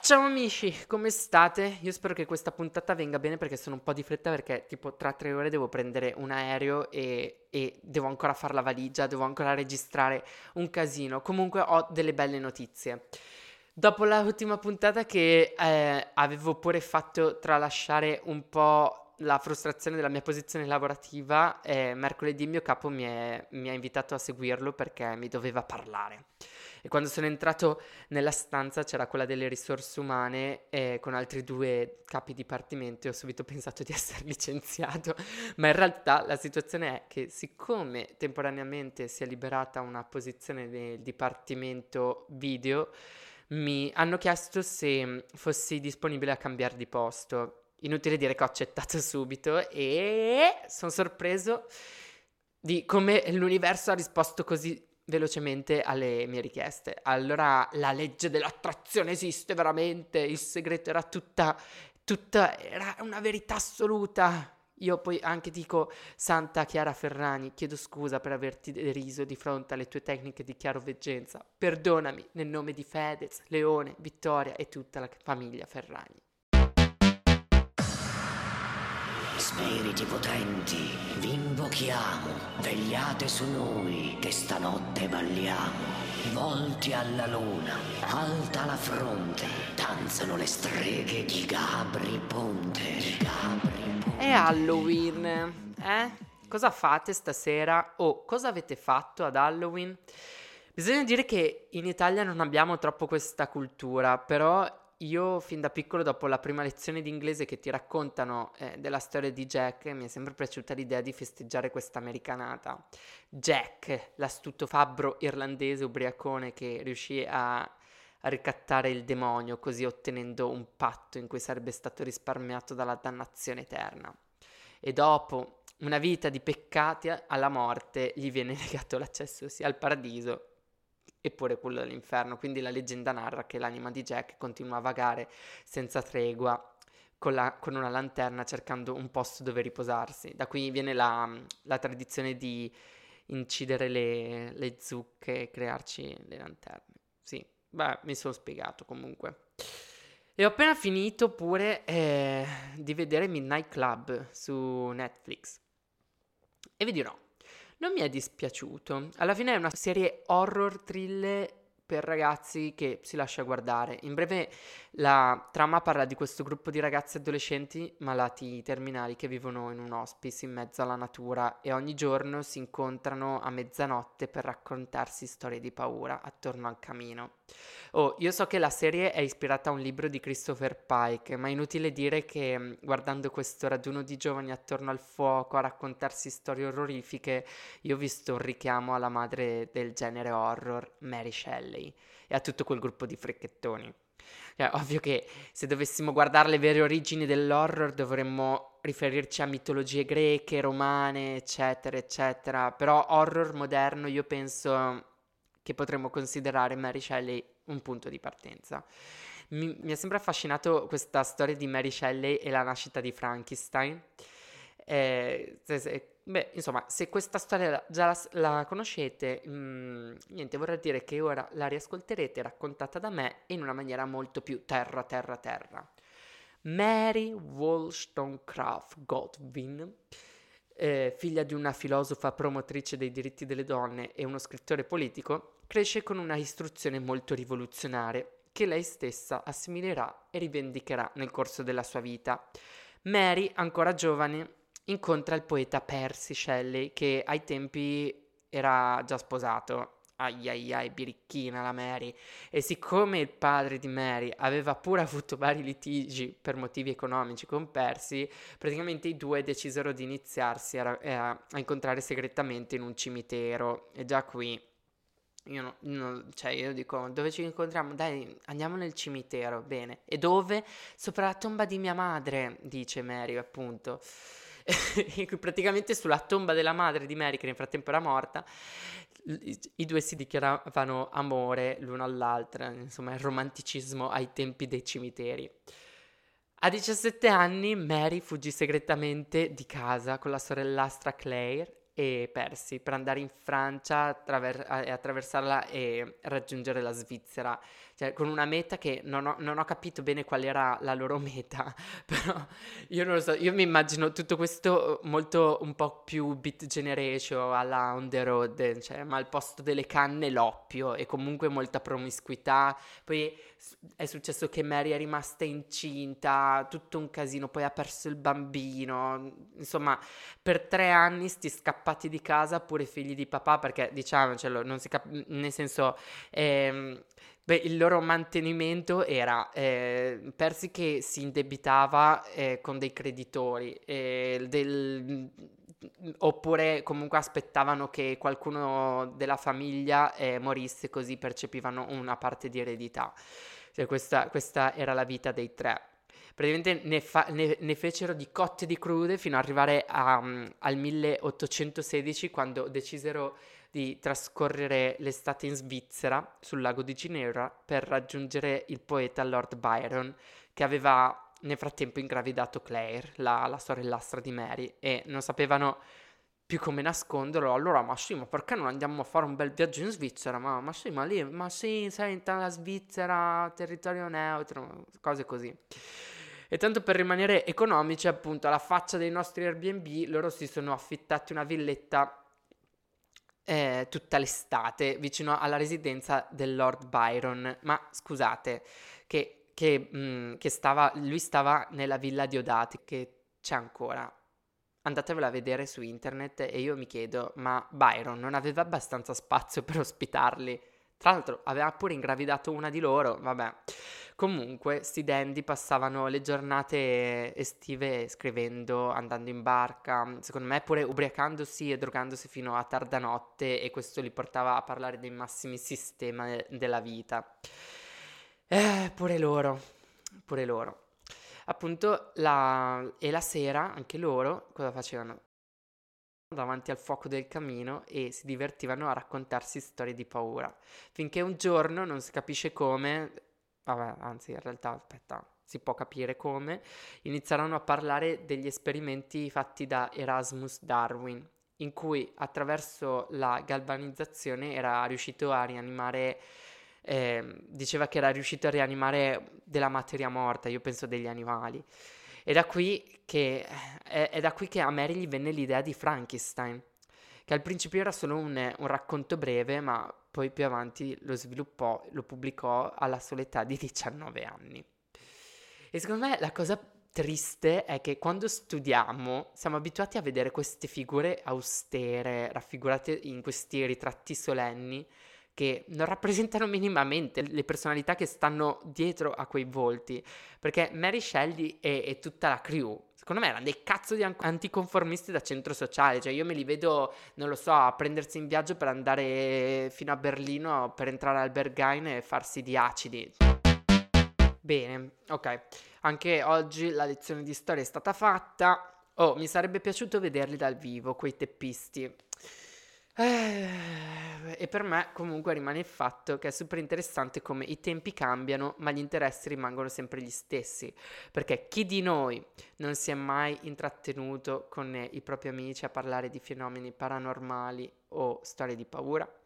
Ciao amici, come state? Io spero che questa puntata venga bene perché sono un po' di fretta perché tipo tra tre ore devo prendere un aereo e, e devo ancora fare la valigia, devo ancora registrare un casino. Comunque ho delle belle notizie. Dopo l'ultima puntata che eh, avevo pure fatto tralasciare un po' la frustrazione della mia posizione lavorativa, eh, mercoledì mio capo mi, è, mi ha invitato a seguirlo perché mi doveva parlare. E quando sono entrato nella stanza c'era quella delle risorse umane e con altri due capi dipartimento e ho subito pensato di essere licenziato, ma in realtà la situazione è che siccome temporaneamente si è liberata una posizione nel dipartimento video, mi hanno chiesto se fossi disponibile a cambiare di posto. Inutile dire che ho accettato subito e sono sorpreso di come l'universo ha risposto così velocemente alle mie richieste. Allora la legge dell'attrazione esiste veramente, il segreto era tutta, tutta, era una verità assoluta. Io poi anche dico, Santa Chiara Ferrani, chiedo scusa per averti deriso di fronte alle tue tecniche di chiaroveggenza. Perdonami nel nome di Fedez, Leone, Vittoria e tutta la famiglia Ferrani. Spiriti potenti, vi invochiamo, vegliate su noi che stanotte balliamo. Volti alla luna, alta la fronte, danzano le streghe di Gabri Ponte. Di Gabri Ponte. È Halloween, eh? Cosa fate stasera? O cosa avete fatto ad Halloween? Bisogna dire che in Italia non abbiamo troppo questa cultura, però io fin da piccolo, dopo la prima lezione di inglese che ti raccontano eh, della storia di Jack, mi è sempre piaciuta l'idea di festeggiare questa americanata. Jack, l'astuto fabbro irlandese ubriacone che riuscì a, ricattare il demonio, così ottenendo un patto in cui sarebbe stato risparmiato dalla dannazione eterna. E dopo una vita di peccati alla morte gli viene negato l'accesso sia al paradiso eppure quello dell'inferno. Quindi la leggenda narra che l'anima di Jack continua a vagare senza tregua con, la, con una lanterna cercando un posto dove riposarsi. Da qui viene la, la tradizione di incidere le, le zucche e crearci le lanterne. Sì, beh, mi sono spiegato comunque. E ho appena finito pure eh, di vedere Midnight Club su Netflix. E vi dirò, non mi è dispiaciuto. Alla fine è una serie horror thriller per ragazzi che si lascia guardare. In breve, la trama parla di questo gruppo di ragazzi adolescenti malati terminali che vivono in un hospice in mezzo alla natura e ogni giorno si incontrano a mezzanotte per raccontarsi storie di paura attorno al camino. Oh, io so che la serie è ispirata a un libro di Christopher Pike, ma è inutile dire che mm, guardando questo raduno di giovani attorno al fuoco a raccontarsi storie orrorifiche, io ho visto un richiamo alla madre del genere horror, Mary Shelley, e a tutto quel gruppo di fricchettoni. Cioè, ovvio che se dovessimo guardare le vere origini dell'horror dovremmo riferirci a mitologie greche, romane, eccetera, eccetera. Però horror moderno io penso che potremmo considerare Mary Shelley un punto di partenza. Mi, è sempre affascinato questa storia di Mary Shelley e la nascita di Frankenstein. Eh, se, se, beh, insomma, se questa storia già la, la conoscete, mh, mm, niente, vorrei dire che ora la riascolterete raccontata da me in una maniera molto più terra, terra, terra. Mary Wollstonecraft Godwin, eh, figlia di una filosofa promotrice dei diritti delle donne e uno scrittore politico, cresce con una istruzione molto rivoluzionaria che lei stessa assimilerà e rivendicherà nel corso della sua vita. Mary, ancora giovane, incontra il poeta Percy Shelley che ai tempi era già sposato. Ai ai ai, birichina la Mary. E siccome il padre di Mary aveva pure avuto vari litigi per motivi economici con Percy, praticamente i due decisero di iniziarsi a, a, a incontrare segretamente in un cimitero. E già qui io, no, no, cioè io dico, dove ci incontriamo? Dai, andiamo nel cimitero, bene. E dove? Sopra la tomba di mia madre, dice Mary, appunto. Praticamente sulla tomba della madre di Mary, che nel frattempo era morta, i, due si dichiaravano amore l'uno all'altra, insomma, il romanticismo ai tempi dei cimiteri. A 17 anni Mary fuggì segretamente di casa con la sorellastra Claire e Persi per andare in Francia e attraversarla e raggiungere la Svizzera, cioè con una meta che non ho, non ho, capito bene qual era la loro meta, però io non lo so, io mi immagino tutto questo molto un po' più beat generation alla on the road, cioè, ma al posto delle canne l'oppio e comunque molta promiscuità, poi è successo che Mary è rimasta incinta, tutto un casino, poi ha perso il bambino, insomma per tre anni sti scappati di casa pure figli di papà perché diciamocelo, non si cap- nel senso... Ehm, Beh, il loro mantenimento era eh, Persi che si indebitava eh, con dei creditori, eh, del, oppure comunque aspettavano che qualcuno della famiglia eh, morisse così percepivano una parte di eredità. Cioè, questa, questa era la vita dei tre praticamente ne, fa, ne, ne, fecero di cotte di crude fino ad arrivare a, um, al 1816 quando decisero di trascorrere l'estate in Svizzera, sul lago di Ginevra, per raggiungere il poeta Lord Byron, che aveva nel frattempo ingravidato Claire, la, la sorellastra di Mary, e non sapevano più come nasconderlo. Allora, ma sì, ma perché non andiamo a fare un bel viaggio in Svizzera? Ma, ma sì, ma lì, ma sì, senta la Svizzera, territorio neutro, cose così. E tanto per rimanere economici, appunto, alla faccia dei nostri Airbnb, loro si sono affittati una villetta eh, tutta l'estate vicino alla residenza del Lord Byron. Ma scusate, che, che, mh, mm, che stava, lui stava nella villa di Odati, che c'è ancora. Andatevela a vedere su internet e io mi chiedo, ma Byron non aveva abbastanza spazio per ospitarli? Tra l'altro aveva pure ingravidato una di loro, vabbè. Comunque, sti dandy passavano le giornate estive scrivendo, andando in barca, secondo me pure ubriacandosi e drogandosi fino a tarda notte e questo li portava a parlare dei massimi sistemi della vita. Eh, pure loro, pure loro. Appunto, la... e la sera anche loro cosa facevano? davanti al fuoco del camino e si divertivano a raccontarsi storie di paura. Finché un giorno, non si capisce come, vabbè, anzi in realtà aspetta, si può capire come, iniziarono a parlare degli esperimenti fatti da Erasmus Darwin, in cui attraverso la galvanizzazione era riuscito a rianimare, eh, diceva che era riuscito a rianimare della materia morta, io penso degli animali. È da qui che, è, è da qui che a Mary gli venne l'idea di Frankenstein, che al principio era solo un, un racconto breve, ma poi più avanti lo sviluppò, lo pubblicò alla sola età di 19 anni. E secondo me la cosa triste è che quando studiamo siamo abituati a vedere queste figure austere, raffigurate in questi ritratti solenni, che non rappresentano minimamente le personalità che stanno dietro a quei volti. Perché Mary Shelley e, e tutta la crew, secondo me erano dei cazzo di anticonformisti da centro sociale. Cioè, io me li vedo, non lo so, a prendersi in viaggio per andare fino a Berlino per entrare al Berghain e farsi di acidi. Bene, ok. Anche oggi la lezione di storia è stata fatta. Oh, mi sarebbe piaciuto vederli dal vivo, quei teppisti. Eh, e per me comunque rimane il fatto che è super interessante come i tempi cambiano, ma gli interessi rimangono sempre gli stessi. Perché chi di noi non si è mai intrattenuto con i propri amici a parlare di fenomeni paranormali o storie di paura?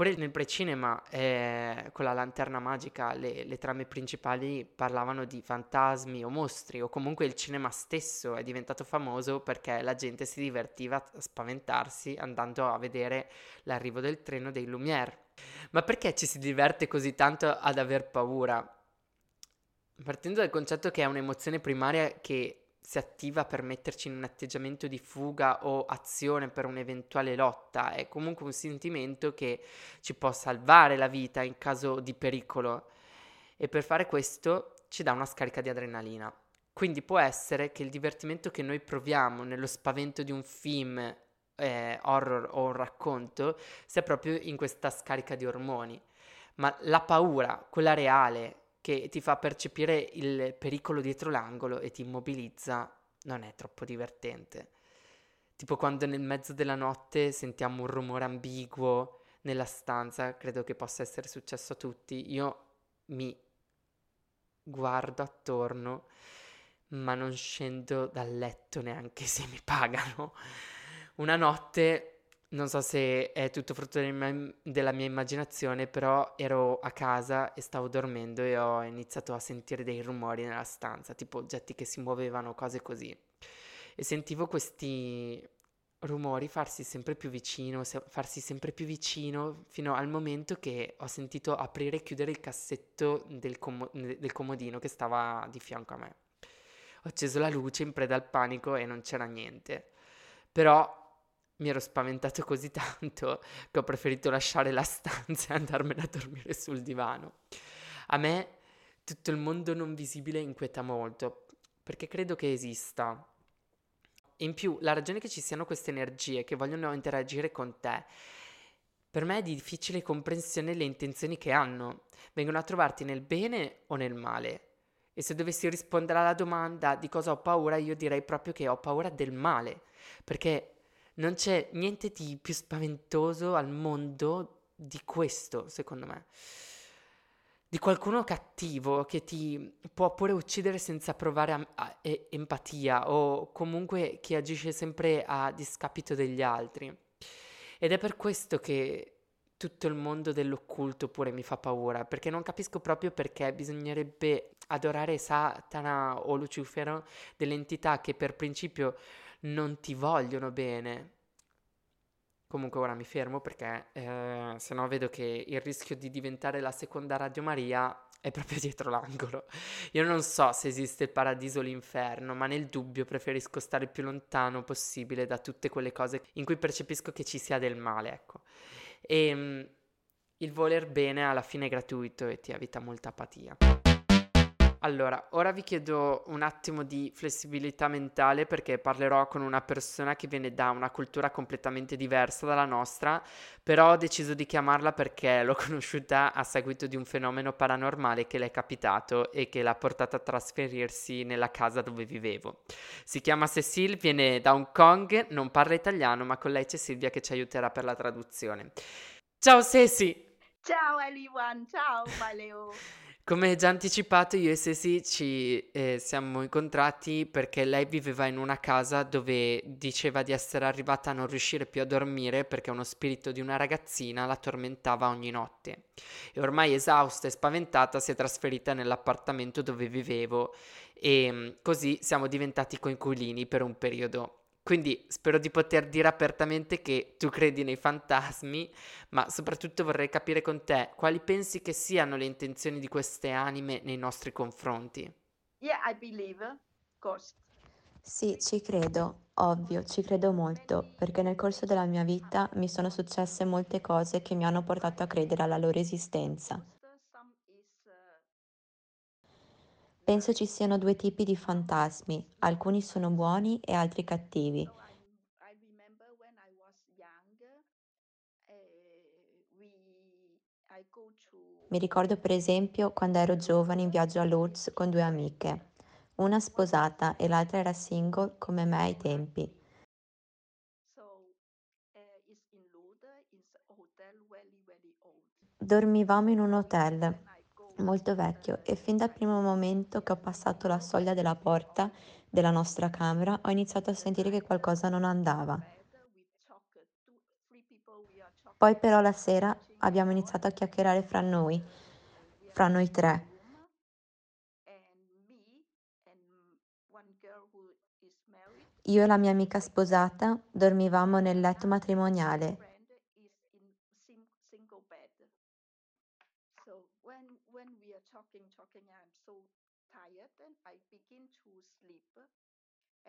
Pure nel precinema, eh, con la lanterna magica, le, le, trame principali parlavano di fantasmi o mostri, o comunque il cinema stesso è diventato famoso perché la gente si divertiva a spaventarsi andando a vedere l'arrivo del treno dei Lumière. Ma perché ci si diverte così tanto ad aver paura? Partendo dal concetto che è un'emozione primaria che si attiva per metterci in un atteggiamento di fuga o azione per un'eventuale lotta, è comunque un sentimento che ci può salvare la vita in caso di pericolo e per fare questo ci dà una scarica di adrenalina. Quindi può essere che il divertimento che noi proviamo nello spavento di un film eh, horror o un racconto sia proprio in questa scarica di ormoni. Ma la paura, quella reale, che ti fa percepire il pericolo dietro l'angolo e ti immobilizza, non è troppo divertente. Tipo quando nel mezzo della notte sentiamo un rumore ambiguo nella stanza, credo che possa essere successo a tutti. Io mi guardo attorno, ma non scendo dal letto neanche se mi pagano. Una notte, non so se è tutto frutto del mia- della mia immaginazione, però ero a casa e stavo dormendo e ho iniziato a sentire dei rumori nella stanza, tipo oggetti che si muovevano, cose così. E sentivo questi rumori farsi sempre più vicino, se- farsi sempre più vicino, fino al momento che ho sentito aprire e chiudere il cassetto del, como- del comodino che stava di fianco a me. Ho acceso la luce in preda al panico e non c'era niente. Però mi ero spaventato così tanto che ho preferito lasciare la stanza e andarmene a dormire sul divano. A me tutto il mondo non visibile inquieta molto, perché credo che esista. In più, la ragione che ci siano queste energie che vogliono interagire con te, per me è di difficile comprensione le intenzioni che hanno. Vengono a trovarti nel bene o nel male. E se dovessi rispondere alla domanda di cosa ho paura, io direi proprio che ho paura del male, perché non c'è niente di più spaventoso al mondo di questo, secondo me. Di qualcuno cattivo che ti può pure uccidere senza provare a- a- e- empatia o comunque che agisce sempre a discapito degli altri. Ed è per questo che tutto il mondo dell'occulto pure mi fa paura, perché non capisco proprio perché bisognerebbe adorare Satana o Lucifero, delle entità che per principio non ti vogliono bene. Comunque ora mi fermo perché eh, se no vedo che il rischio di diventare la seconda Radio Maria è proprio dietro l'angolo. Io non so se esiste il paradiso o l'inferno, ma nel dubbio preferisco stare più lontano possibile da tutte quelle cose in cui percepisco che ci sia del male, ecco. E mm, il voler bene alla fine è gratuito e ti evita molta apatia. Allora, ora vi chiedo un attimo di flessibilità mentale perché parlerò con una persona che viene da una cultura completamente diversa dalla nostra, però ho deciso di chiamarla perché l'ho conosciuta a seguito di un fenomeno paranormale che le è capitato e che l'ha portata a trasferirsi nella casa dove vivevo. Si chiama Cecile, viene da Hong Kong, non parla italiano, ma con lei c'è Silvia che ci aiuterà per la traduzione. Ciao Ceci! Ciao everyone, ciao Maleo. Come già anticipato, io e Ceci ci eh, siamo incontrati perché lei viveva in una casa dove diceva di essere arrivata a non riuscire più a dormire perché uno spirito di una ragazzina la tormentava ogni notte. E ormai esausta e spaventata si è trasferita nell'appartamento dove vivevo e mm, così siamo diventati coinquilini per un periodo. Quindi spero di poter dire apertamente che tu credi nei fantasmi, ma soprattutto vorrei capire con te quali pensi che siano le intenzioni di queste anime nei nostri confronti. Yeah, I believe, of course. Sì, ci credo, ovvio, ci credo molto, perché nel corso della mia vita mi sono successe molte cose che mi hanno portato a credere alla loro esistenza. Some is uh, Penso ci siano due tipi di fantasmi, alcuni sono buoni e altri cattivi. Mi ricordo per esempio quando ero giovane in viaggio a Lourdes con due amiche, una sposata e l'altra era single come me ai tempi. Dormivamo in un hotel molto vecchio e fin dal primo momento che ho passato la soglia della porta della nostra camera ho iniziato a sentire che qualcosa non andava. Poi però la sera abbiamo iniziato a chiacchierare fra noi, fra noi tre. Io e la mia amica sposata dormivamo nel letto matrimoniale. friend is in sing, single bed. So when when we are talking, talking, I'm so tired and I begin to sleep.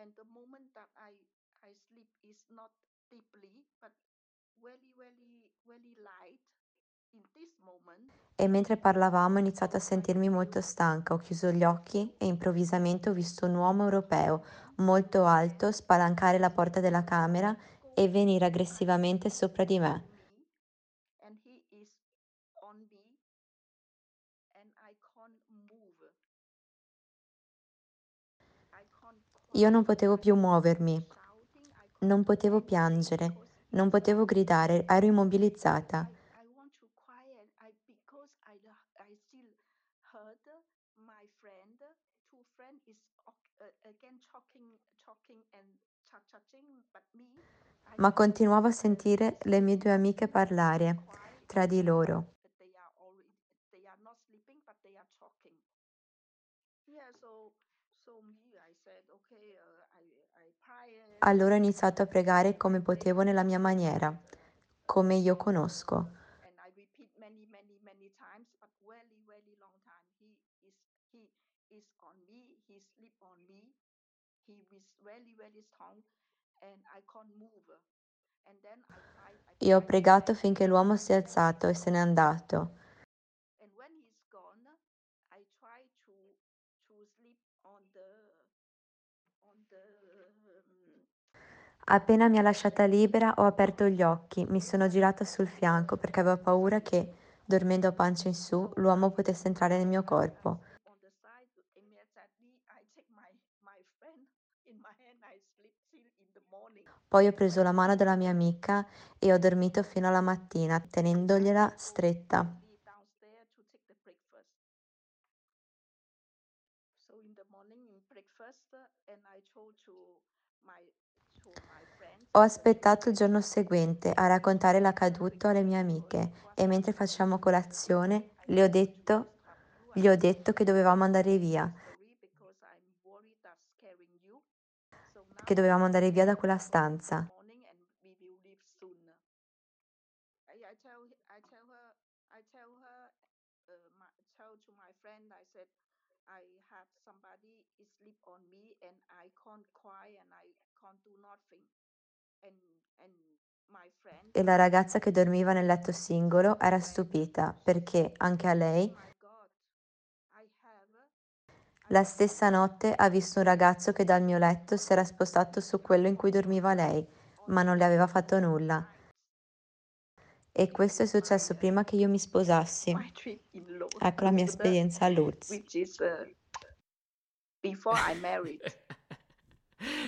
And the moment that I I sleep is not deeply, but very, very, very light. E mentre parlavamo ho iniziato a sentirmi molto stanca, ho chiuso gli occhi e improvvisamente ho visto un uomo europeo molto alto spalancare la porta della camera e venire aggressivamente sopra di me. me, and he is on me, and I can't move. I can't Io non potevo più muovermi, non potevo piangere, non potevo gridare, ero immobilizzata. Ma continuavo a sentire le mie due amiche parlare tra di loro. but they are already, they are not sleeping, but they are talking. Yeah, so, so me, I said, okay, uh, I, I pray. Allora ho iniziato a pregare come potevo nella mia maniera, come io conosco. Io ho pregato finché l'uomo si è alzato e se n'è andato. And when he's gone, I try to to sleep on the on the. um, Appena mi ha lasciata libera ho aperto gli occhi, mi sono girata sul fianco perché avevo paura che, dormendo a pancia in su, l'uomo potesse entrare nel mio corpo. Poi ho preso la mano della mia amica e ho dormito fino alla mattina, tenendogliela stretta. Ho aspettato il giorno seguente a raccontare l'accaduto alle mie amiche e mentre facciamo colazione le ho detto, gli ho detto che dovevamo andare via, che dovevamo andare via da quella stanza. morning and we will leave soon. I, I tell I tell her I tell her uh, my, tell to my friend I said I have somebody is sleep on me and I can't cry and I can't do nothing. And and my friend E la ragazza che dormiva nel letto singolo era stupita perché anche a lei Oh la stessa notte ha visto un ragazzo che dal mio letto si era spostato su quello in cui dormiva lei, ma non le aveva fatto nulla. E questo è successo prima che io mi sposassi. Ecco la mia esperienza a Lourdes. Before I married.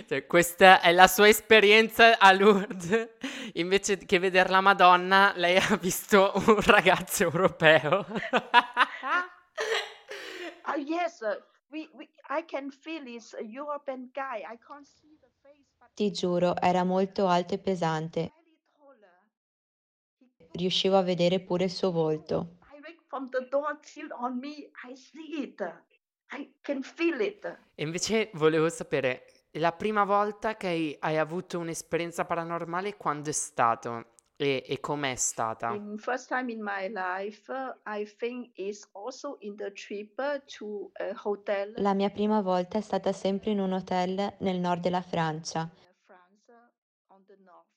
Cioè, questa è la sua esperienza a Lourdes. Invece che vedere la Madonna, lei ha visto un ragazzo europeo. Oh yes, uh, we, we I can feel this European guy. I can't see the face, but Ti giuro, era molto alto e pesante. Riuscivo a vedere pure il suo volto. direct from the door till on me. I see it. I can feel it. E invece volevo sapere, la prima volta che hai, hai avuto un'esperienza paranormale, quando è stato? E, e com'è stata? In first time in my life, uh, I think is also in the trip to a hotel La mia prima volta è stata sempre in un hotel nel nord della Francia. in France on the north.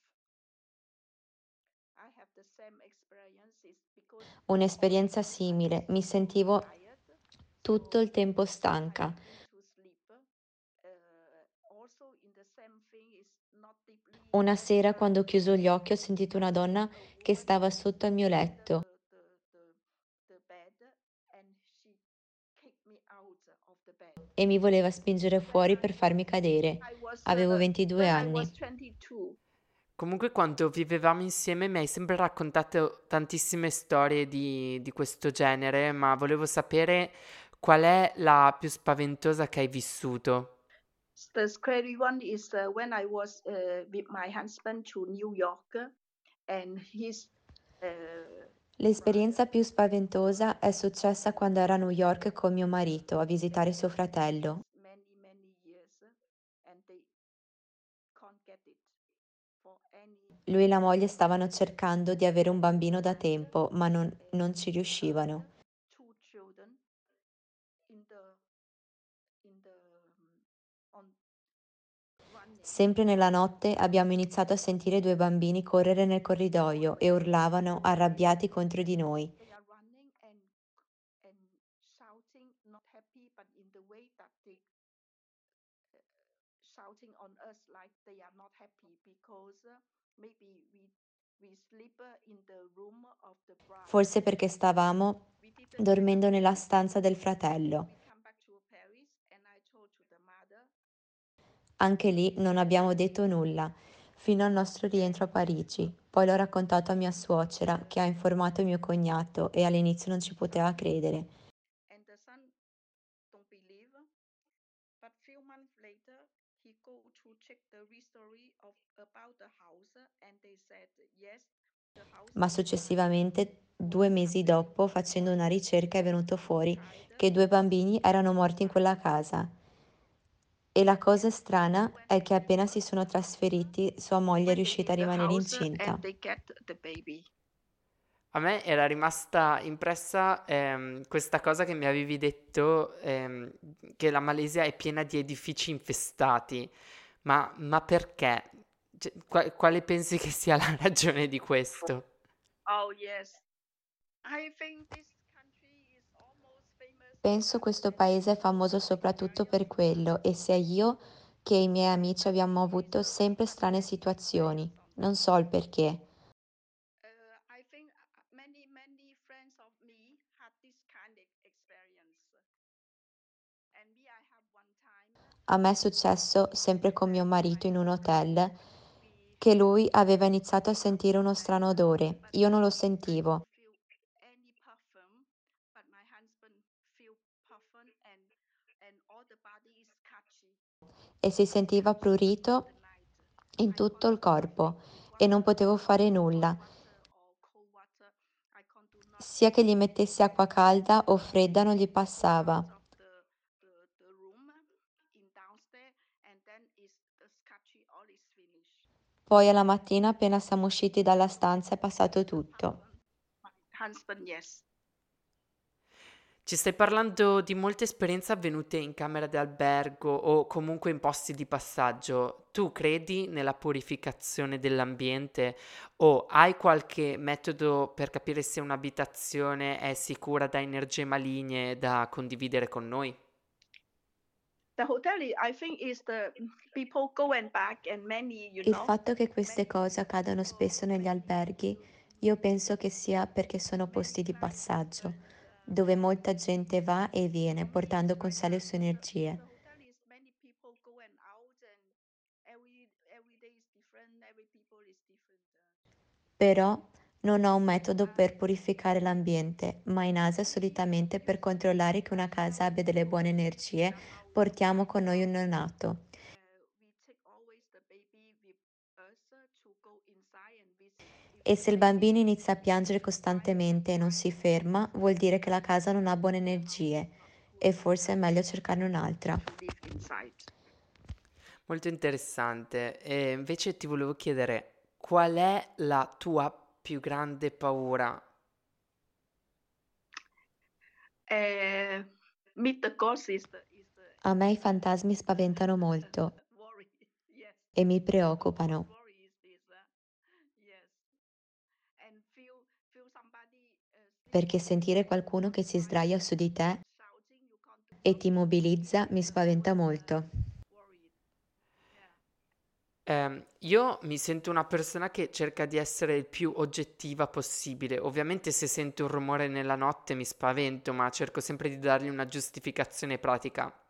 I have the same experiences because Un'esperienza simile. Mi sentivo tutto il tempo stanca. Una sera, quando ho chiuso gli occhi, ho sentito una donna che stava sotto al mio letto e mi voleva spingere fuori per farmi cadere. Avevo uh, 22 when I anni. was 22. Comunque, quando vivevamo insieme mi hai sempre raccontato tantissime storie di, di questo genere, ma volevo sapere qual è la più spaventosa che hai vissuto. The scary one is uh, when I was uh, with my husband to New York and his uh, L'esperienza più spaventosa è successa quando ero a New York con mio marito a visitare suo fratello. Lui e la moglie stavano cercando di avere un bambino da tempo, ma non, non ci riuscivano. two children in the in the um, on running Sempre nella notte abbiamo iniziato a sentire due bambini correre nel corridoio e urlavano arrabbiati contro di noi. Forse perché stavamo dormendo nella stanza del fratello. Anche lì non abbiamo detto nulla, fino al nostro rientro a Parigi. Poi l'ho raccontato a mia suocera, che ha informato mio cognato e all'inizio non ci poteva credere. Ma successivamente, due mesi dopo, facendo una ricerca, è venuto fuori che due bambini erano morti in quella casa. E la cosa strana è che appena si sono trasferiti, sua moglie è riuscita a rimanere incinta. A me era rimasta impressa ehm, questa cosa che mi avevi detto, ehm, che la Malesia è piena di edifici infestati, ma, ma perché? Cioè, qua- quale pensi che sia la ragione di questo? Oh yes, I think this Penso questo paese è famoso soprattutto per quello e sia io che i miei amici abbiamo avuto sempre strane situazioni. Non so il perché. I think uh, many many friends of me had this kind of experience, and me I have one time. A me è successo, sempre con mio marito in un hotel, che lui aveva iniziato a sentire uno strano odore. Io non lo sentivo. feel any perfume, but my husband feel perfume and and all the body is catchy e si sentiva prurito in tutto il corpo e non potevo fare nulla, sia che gli mettessi acqua calda o fredda non gli passava. Poi alla mattina appena siamo usciti dalla stanza è passato tutto. Husband, yes. Ci stai parlando di molte esperienze avvenute in camera d'albergo o comunque in posti di passaggio. Tu credi nella purificazione dell'ambiente o hai qualche metodo per capire se un'abitazione è sicura da energie maligne da condividere con noi? Il fatto che queste cose accadano spesso negli alberghi, io penso che sia perché sono posti di passaggio, dove molta gente va e viene portando con sé le sue energie. Però non ho un metodo per purificare l'ambiente, ma in Asia solitamente per controllare che una casa abbia delle buone energie portiamo con noi un neonato. uh, we take always the baby with us uh, to go inside and visit. If E se il bambino inizia a piangere costantemente e non si ferma, vuol dire che la casa non ha buone energie e forse è meglio cercarne un'altra. Molto interessante. E invece ti volevo chiedere, qual è la tua più grande paura? The A me i fantasmi spaventano molto e mi preoccupano Worry is this. Uh, yes. And feel feel somebody uh, sleeping perché sentire qualcuno che si sdraia su di te e ti immobilizza mi spaventa molto. Ehm, io mi sento una persona che cerca di essere il più oggettiva possibile. Ovviamente se sento un rumore nella notte mi spavento, ma cerco sempre di dargli una giustificazione pratica.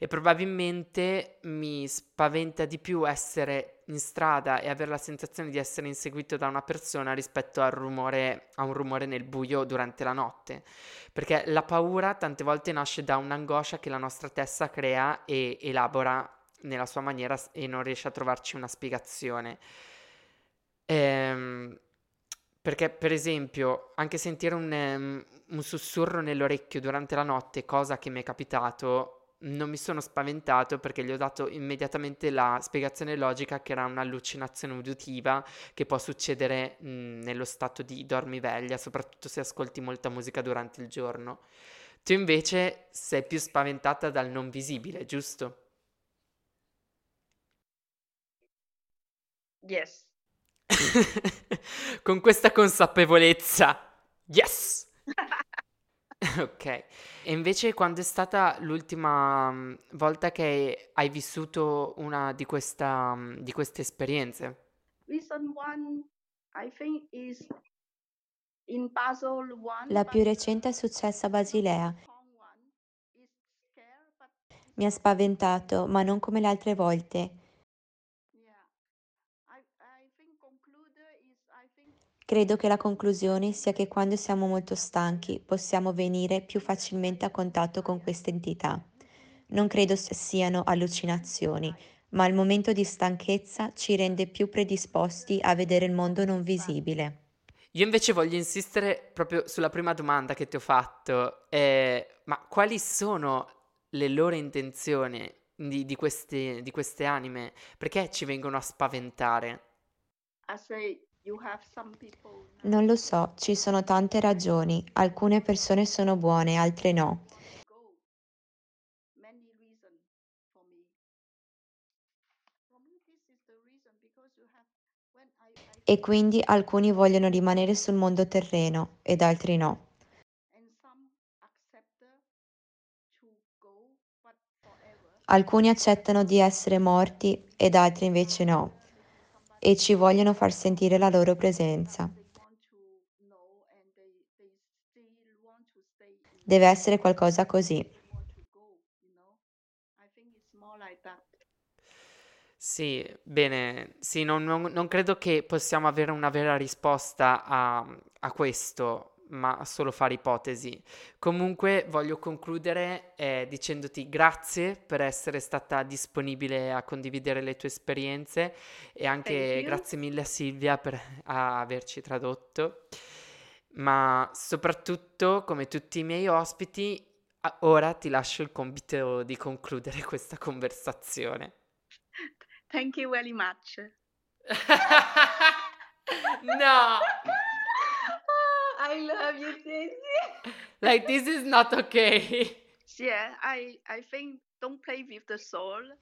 E probabilmente mi spaventa di più essere in strada e avere la sensazione di essere inseguito da una persona rispetto al rumore, a un rumore nel buio durante la notte. Perché la paura tante volte nasce da un'angoscia che la nostra testa crea e elabora nella sua maniera e non riesce a trovarci una spiegazione. Ehm, perché, per esempio, anche sentire un, ehm, un sussurro nell'orecchio durante la notte, cosa che mi è capitato, non mi sono spaventato perché gli ho dato immediatamente la spiegazione logica che era un'allucinazione uditiva che può succedere, mh, nello stato di dormiveglia, soprattutto se ascolti molta musica durante il giorno. Tu invece sei più spaventata dal non visibile, giusto? Yes. Con questa consapevolezza. Yes! Ok. E invece quando è stata l'ultima mm, volta che hai vissuto una di questa, mm, di queste esperienze? La più recente è successa a Basilea. Mi ha spaventato, ma non come le altre volte. yeah. I I think conclude is I think Credo che la conclusione sia che quando siamo molto stanchi possiamo venire più facilmente a contatto con queste entità. Non credo siano allucinazioni, ma il momento di stanchezza ci rende più predisposti a vedere il mondo non visibile. Io invece voglio insistere proprio sulla prima domanda che ti ho fatto, eh, ma quali sono le loro intenzioni di, di queste, di queste anime? Perché ci vengono a spaventare? I Non lo so, ci sono tante ragioni. Alcune persone sono buone, altre no. E quindi alcuni vogliono rimanere sul mondo terreno ed altri no. Alcuni accettano di essere morti ed altri invece no. E ci vogliono far sentire la loro presenza. Deve essere qualcosa così. Sì, bene, sì, non, non- non credo che possiamo avere una vera risposta a, a questo, ma solo fare ipotesi. Comunque voglio concludere eh, dicendoti grazie per essere stata disponibile a condividere le tue esperienze e anche grazie mille a Silvia per averci tradotto. Ma soprattutto, come tutti i miei ospiti, ora ti lascio il compito di concludere questa conversazione. Thank you very much. no, I love you, Daisy. like this is not okay. Yeah, I I think don't play with the soul.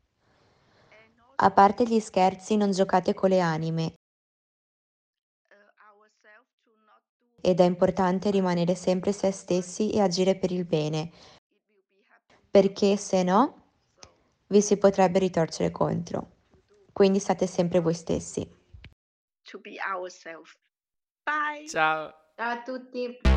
A parte gli scherzi, non giocate con le anime uh, ed è importante rimanere sempre se stessi e agire per il bene, perché se no vi si potrebbe ritorcere contro. Quindi state sempre voi stessi. to be ourselves. Bye. Ciao. Ciao a tutti!